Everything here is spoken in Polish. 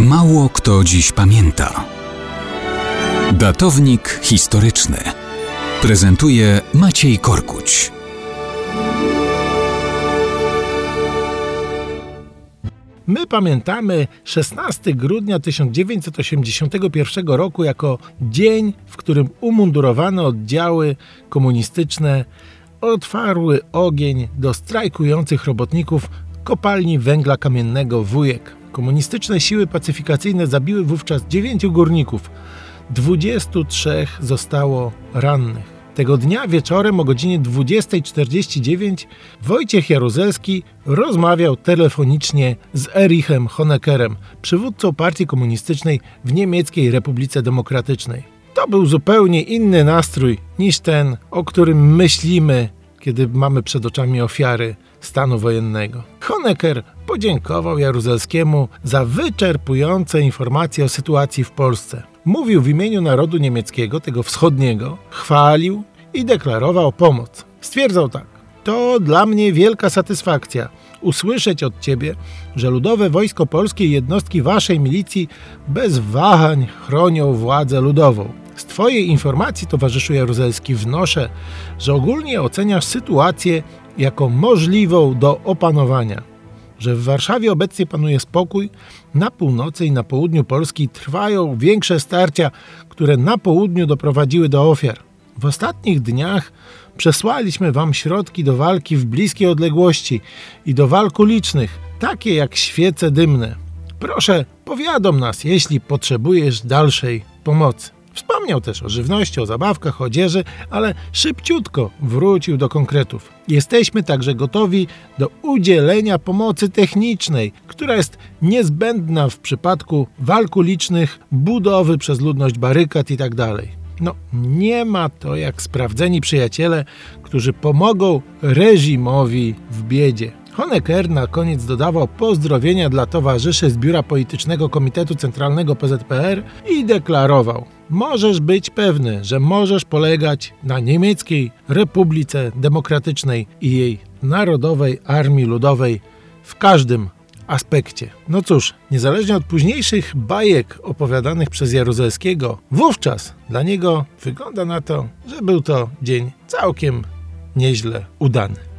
Mało kto dziś pamięta. Datownik historyczny prezentuje Maciej Korkuć. My pamiętamy 16 grudnia 1981 roku jako dzień, w którym umundurowane oddziały komunistyczne otwarły ogień do strajkujących robotników kopalni węgla kamiennego Wujek. Komunistyczne siły pacyfikacyjne zabiły wówczas 9 górników. 23 zostało rannych. Tego dnia wieczorem o godzinie 20.49 Wojciech Jaruzelski rozmawiał telefonicznie z Erichem Honeckerem, przywódcą partii komunistycznej w Niemieckiej Republice Demokratycznej. To był zupełnie inny nastrój niż ten, o którym myślimy, kiedy mamy przed oczami ofiary stanu wojennego. Honecker podziękował Jaruzelskiemu za wyczerpujące informacje o sytuacji w Polsce. Mówił w imieniu narodu niemieckiego, tego wschodniego, chwalił i deklarował pomoc. Stwierdzał tak: To dla mnie wielka satysfakcja usłyszeć od ciebie, że ludowe wojsko polskie i jednostki waszej milicji bez wahań chronią władzę ludową. Z Twojej informacji, towarzyszu Jaruzelski, wnoszę, że ogólnie oceniasz sytuację jako możliwą do opanowania. Że w Warszawie obecnie panuje spokój, na północy i na południu Polski trwają większe starcia, które na południu doprowadziły do ofiar. W ostatnich dniach przesłaliśmy Wam środki do walki w bliskiej odległości i do walk ulicznych, takie jak świece dymne. Proszę, powiadom nas, jeśli potrzebujesz dalszej pomocy. Wspomniał też o żywności, o zabawkach, odzieży, ale szybciutko wrócił do konkretów. Jesteśmy także gotowi do udzielenia pomocy technicznej, która jest niezbędna w przypadku walk ulicznych, budowy przez ludność barykad itd. Tak no, nie ma to jak sprawdzeni przyjaciele, którzy pomogą reżimowi w biedzie. Honecker na koniec dodawał pozdrowienia dla towarzyszy z Biura Politycznego Komitetu Centralnego PZPR i deklarował: Możesz być pewny, że możesz polegać na niemieckiej Republice Demokratycznej i jej Narodowej Armii Ludowej w każdym aspekcie. No cóż, niezależnie od późniejszych bajek opowiadanych przez Jaruzelskiego, wówczas dla niego wygląda na to, że był to dzień całkiem nieźle udany.